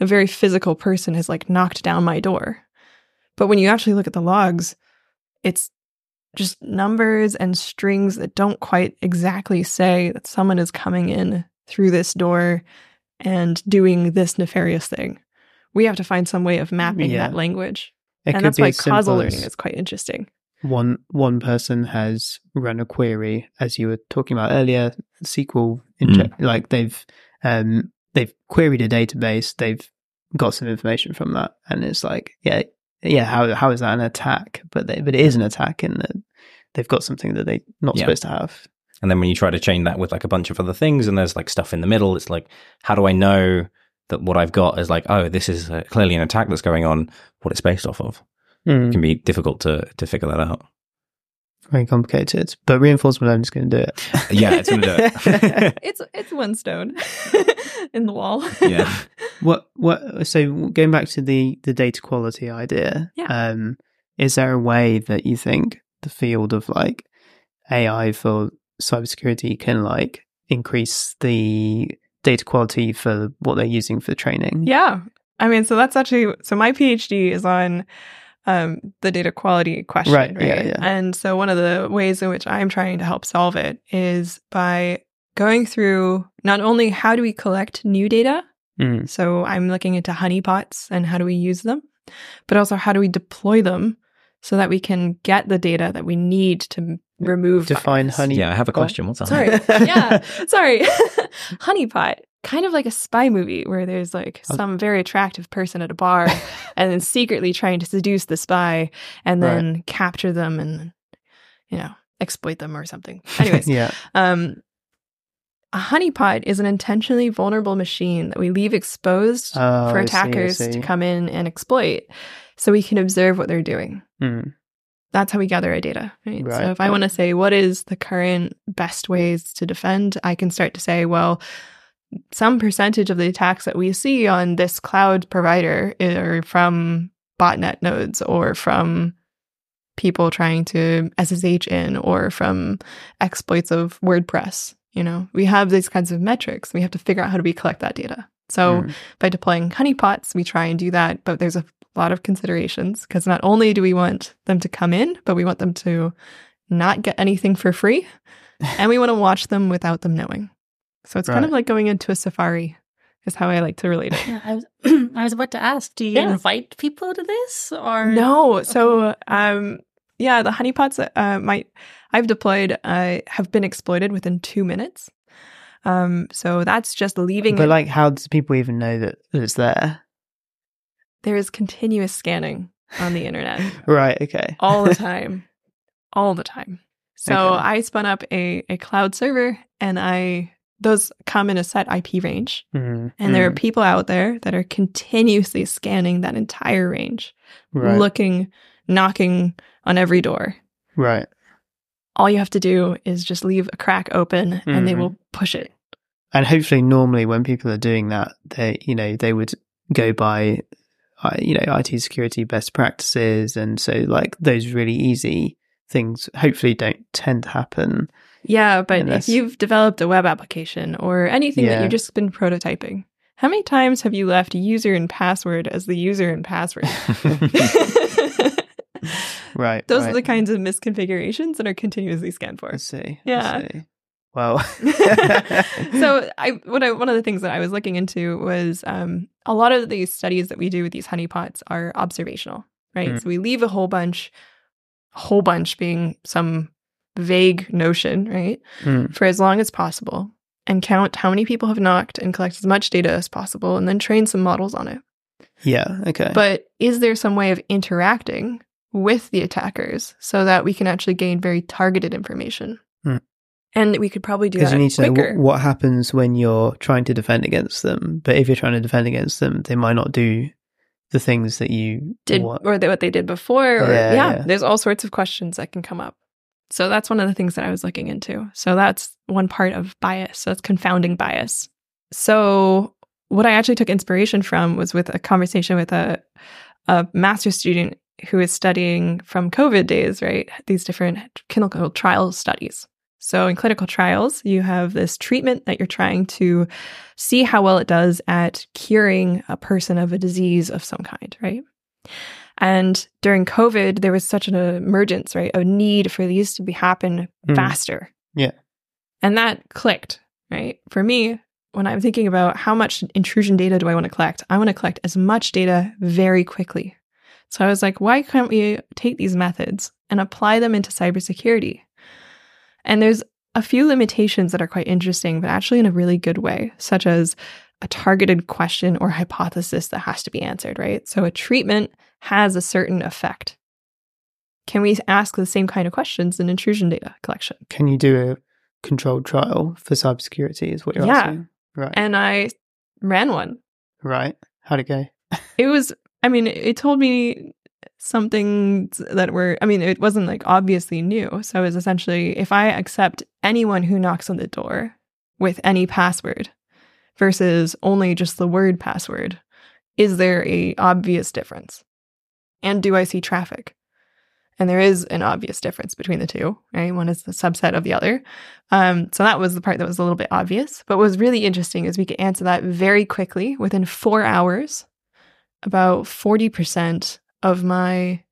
A very physical person has like knocked down my door. But when you actually look at the logs, it's just numbers and strings that don't quite exactly say that someone is coming in through this door and doing this nefarious thing. We have to find some way of mapping Yeah. that language. It and could that's be why causal learning is quite interesting. one one person has run a query, as you were talking about earlier, SQL inject like they've um they've queried a database, they've got some information from that, and it's like, yeah, yeah, how how is that an attack? But they, but it is an attack in that they've got something that they're not Yeah. supposed to have. And then when you try to chain that with like a bunch of other things and there's like stuff in the middle, it's like, how do I know that what I've got is like, oh, this is uh, clearly an attack that's going on, what it's based off of? Mm, It can be difficult to, to figure that out. very complicated, but reinforcement learning is going to do it. Yeah, it's going to do it. It's it's one stone in the wall. Yeah. What what? So going back to the the data quality idea, Yeah. um, is there a way that you think the field of like AI for cybersecurity can like increase the data quality for what they're using for training? Yeah. I mean, so that's actually so my PhD is on um, the data quality question, Right, right? yeah, yeah. And so one of the ways in which I'm trying to help solve it is by going through not only how do we collect new data, Mm, so I'm looking into honeypots and how do we use them, but also how do we deploy them so that we can get the data that we need to remove Define bias. honey. Yeah, I have a pot. question. What's that? Sorry. yeah. Sorry. Honeypot. Kind of like a spy movie where there's like Oh. some very attractive person at a bar and then secretly trying to seduce the spy and Right. then capture them and, you know, exploit them or something. Anyways, yeah. um, a honeypot is an intentionally vulnerable machine that we leave exposed Oh, for I see, I attackers see. to come in and exploit so we can observe what they're doing Mm, that's how we gather our data. Right? Right, So if I want to say what is the current best ways to defend, I can start to say, well, some percentage of the attacks that we see on this cloud provider are from botnet nodes or from people trying to SSH in or from exploits of WordPress. You know, we have these kinds of metrics. We have to figure out how do we collect that data. So mm. by deploying honeypots, we try and do that, but there's a lot of considerations because not only do we want them to come in, but we want them to not get anything for free, and we want to watch them without them knowing. So it's kind of like going into a safari, is how I like to relate it. Yeah, I was I was about to ask, do you Yeah. invite people to this or No, so um, yeah, the honeypots uh, might I've deployed uh, have been exploited within two minutes. Um, so that's just leaving. But it- like, how does people even know that it's there? There is continuous scanning on the internet. Right. Okay. all the time all the time so Okay. i spun up a, a cloud server and i those come in a set IP range. Mm, And there are mm, people out there that are continuously scanning that entire range, right, looking, knocking on every door. right. All you have to do is just leave a crack open and they Mhm. will push it. And hopefully, normally when people are doing that, they you know they would go by, you know, IT security best practices, and so like those really easy things hopefully don't tend to happen. Yeah, but Unless- if you've developed a web application or anything that you've just been prototyping, how many times have you left user and password as the user and password? Right. Those right. are the kinds of misconfigurations that are continuously scanned for. I see. I Yeah. see. Well. so I what I one of the things that I was looking into was um, a lot of these studies that we do with these honeypots are observational, right? Mm. So we leave a whole bunch, whole bunch being some vague notion, right? Mm, For as long as possible and count how many people have knocked and collect as much data as possible and then train some models on it. yeah. Okay. But is there some way of interacting with the attackers so that we can actually gain very targeted information? And we could probably do because that you need to know quicker. what, what happens when you're trying to defend against them. But if you're trying to defend against them, they might not do the things that you did want. or they, what they did before or Yeah, yeah, yeah. there's all sorts of questions that can come up so that's one of the things that i was looking into so that's one part of bias so that's confounding bias so what i actually took inspiration from was with a conversation with a a master student who is studying from covid days right these different clinical trial studies so in clinical trials you have this treatment that you're trying to see how well it does at curing a person of a disease of some kind, right? And during COVID, there was such an emergence, right? A need for these to be happen Mm. faster. Yeah. And that clicked, right? For me, when I'm thinking about how much intrusion data do I want to collect, I want to collect as much data very quickly. So I was like, why can't we take these methods and apply them into cybersecurity? And there's a few limitations that are quite interesting, but actually in a really good way, such as a targeted question or hypothesis that has to be answered, right? So a treatment has a certain effect. Can we ask the same kind of questions in intrusion data collection? Can you do a controlled trial for cybersecurity? Is what you're Yeah. asking, right? And I ran one. right. How'd it go? It was, I mean, it told me something that were, I mean, it wasn't like obviously new. So it was essentially if I accept anyone who knocks on the door with any password versus only just the word password, is there a obvious difference? And do I see traffic? And there is an obvious difference between the two, right? One is the subset of the other. Um, so that was the part that was a little bit obvious. But what was really interesting is we could answer that very quickly within four hours. About 40% of my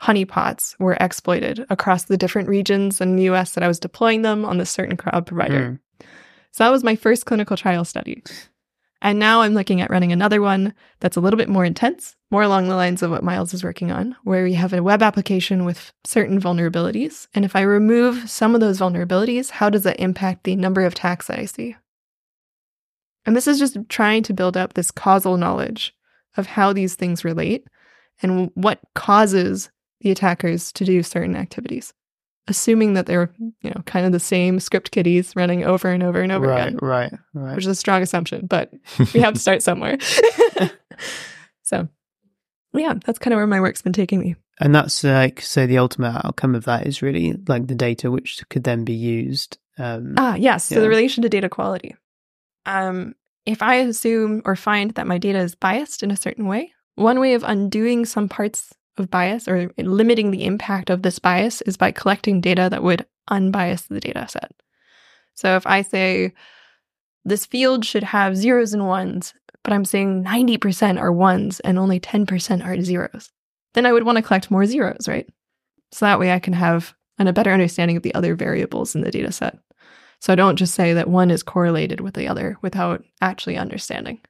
honeypots were exploited across the different regions in the US that I was deploying them on this certain cloud provider. Mm. So that was my first clinical trial study. And now I'm looking at running another one that's a little bit more intense, more along the lines of what Myles is working on, where we have a web application with certain vulnerabilities. And if I remove some of those vulnerabilities, how does that impact the number of attacks that I see? And this is just trying to build up this causal knowledge of how these things relate and what causes the attackers to do certain activities, assuming that they're, you know, kind of the same script kiddies running over and over and over right, again right, right. which is a strong assumption, but we have to start somewhere. so, yeah, that's kind of where my work's been taking me. And that's like so. The ultimate outcome of that is really like the data which could then be used. Um, Ah, yes. So the relation to data quality. Um, if I assume or find that my data is biased in a certain way, one way of undoing some parts of bias or limiting the impact of this bias is by collecting data that would unbias the data set. So if I say this field should have zeros and ones, but I'm saying 90% are ones and only 10% are zeros, then I would want to collect more zeros, right? So that way I can have and a better understanding of the other variables in the data set. So I don't just say that one is correlated with the other without actually understanding.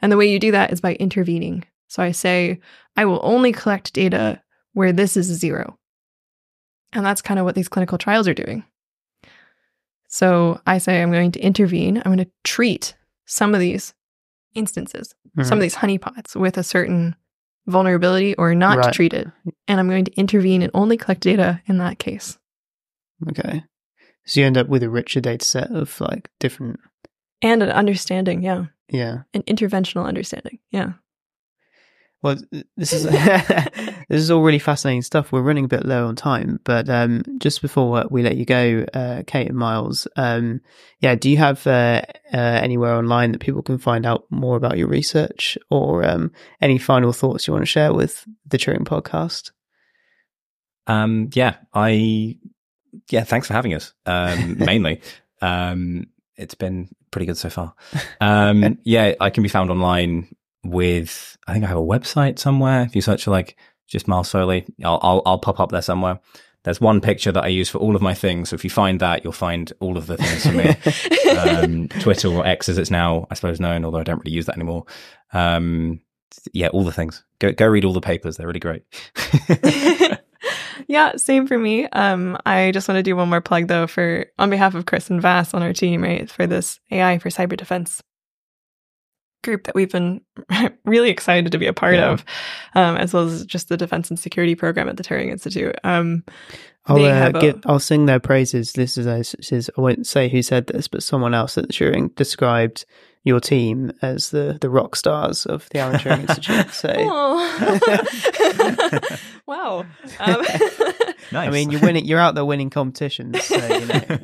And the way you do that is by intervening. So I say, I will only collect data where this is zero. And that's kind of what these clinical trials are doing. So I say, I'm going to intervene. I'm going to treat some of these instances, some of mm-hmm. these honeypots with a certain vulnerability or not Right. treat it. And I'm going to intervene and only collect data in that case. Okay. So you end up with a richer data set of like different, And an understanding, yeah. yeah. An interventional understanding. Yeah. Well, this is this is all really fascinating stuff. We're running a bit low on time, but um, just before we let you go, uh, Kate and Myles, um, yeah, do you have uh, uh, anywhere online that people can find out more about your research, or um, any final thoughts you want to share with the Turing podcast? Um, yeah, I yeah, thanks for having us. Um, mainly, um, it's been pretty good so far. Um, yeah, I can be found online with. I think I have a website somewhere. If you search for like just Myles Foley, I'll, I'll I'll pop up there somewhere. There's one picture that I use for all of my things. So if you find that, you'll find all of the things for me. um, Twitter or X as it's now, I suppose, known, although I don't really use that anymore. Um, yeah, all the things. Go go read all the papers. They're really great. yeah, same for me. Um, I just want to do one more plug though for on behalf of Chris and Vass on our team, right, for this AI for cyber defense group that we've been really excited to be a part Yeah. of, um, as well as just the defense and security program at the Turing Institute. Um, I'll uh, have a- give, I'll sing their praises. This is this is I won't say who said this, but someone else at the Turing described your team as the the rock stars of the Alan Turing Institute. So. Wow. Um, Nice. I mean, you're winning. You're out there winning competitions. So, you know.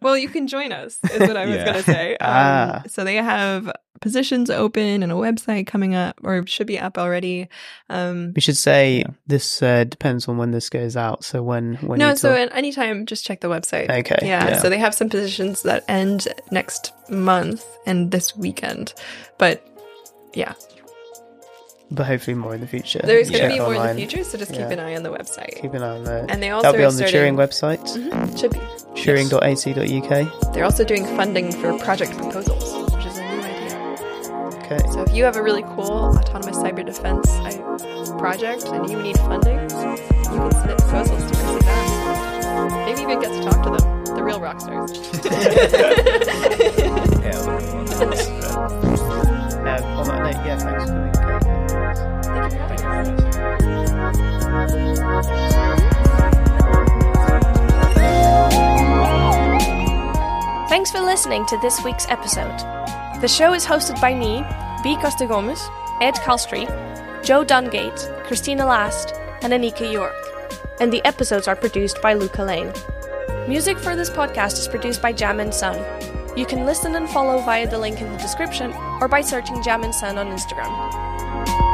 well, you can join us, is what I was Yeah. going to say. Um, Ah. So they have positions open and a website coming up, or should be up already. Um, we should say this uh, depends on when this goes out. So when when no, so talk- at any time, just check the website. Okay, Yeah, yeah. So they have some positions that end next month and this weekend. But yeah, but hopefully more in the future. there's going to be more in the future. So just keep Yeah. an eye on the website. Keep an eye on the. and they also That'll be on the Turing website, Mhm, should be. turing.ac.uk. They're also doing funding for project proposals, Okay. So if you have a really cool autonomous cyber defense uh, project and you need funding, you can submit proposals to Chris and Vass. Maybe even get to talk to them, the real rock stars. Yeah, those are ones. Uh, on that note, yeah, thanks for coming. Kate. Thank you for having us. Thanks for listening to this week's episode. The show is hosted by me, B. Costa Gomez, Ed Chalstrey, Joe Dungate, Christina Last, and Anika York. And the episodes are produced by Luca Lane. Music for this podcast is produced by Jam and Sun. You can listen and follow via the link in the description or by searching Jam and Sun on Instagram.